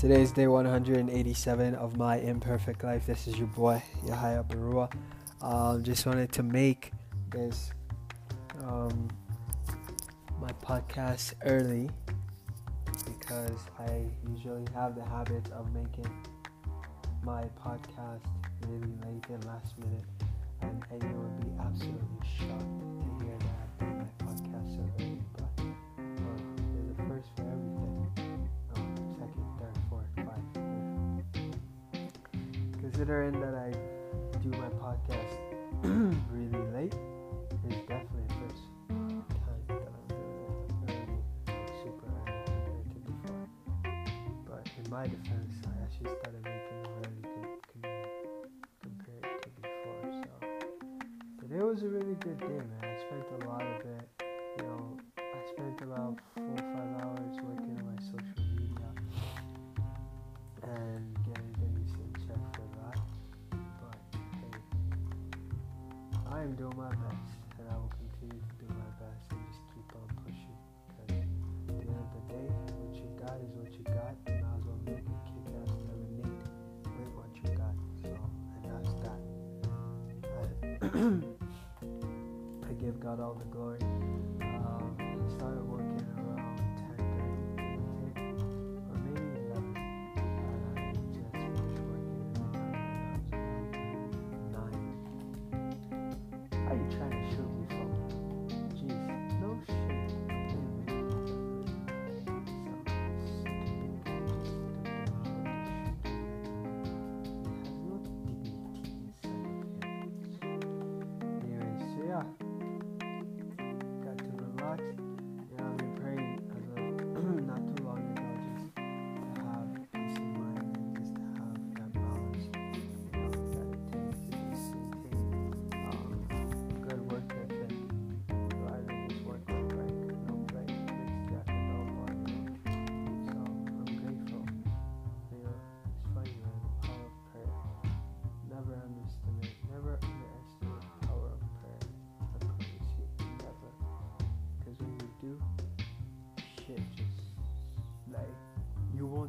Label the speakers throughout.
Speaker 1: Today is day 187 of my imperfect life. This is your boy Yahya Barua. Um, just wanted to make this um, my podcast early because I usually have the habit of making my podcast really late and last minute, Considering that I do my podcast really late, it's definitely a first time that I'm doing it early, like super compared to before. But in my defense, I actually started making them early co- com- compared to before. So today was a really good day, man. I spent a lot of it, you know, I spent about I am doing my best, and I will continue to do my best and just keep on pushing. Because at the end of the day, what you got is what you got. You might as well make a kick-ass lemonade with what you got. So, and that's that. I, I give God all the glory. How you trying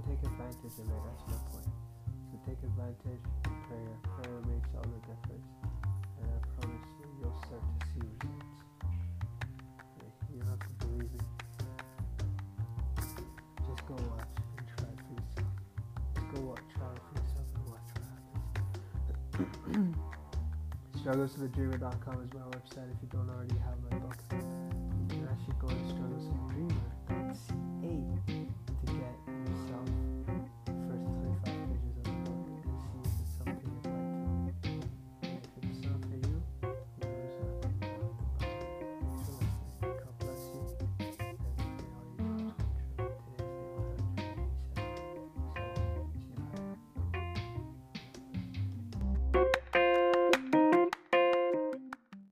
Speaker 1: you won't take advantage of it. That's my point. So take advantage of prayer. Prayer makes all the difference, and I promise you, you'll start to see results. Okay, You don't have to believe me. Just go watch and try for yourself. Just go watch, try for yourself, and watch what happens. StrugglesToTheDreamer.com is my website if you don't already have my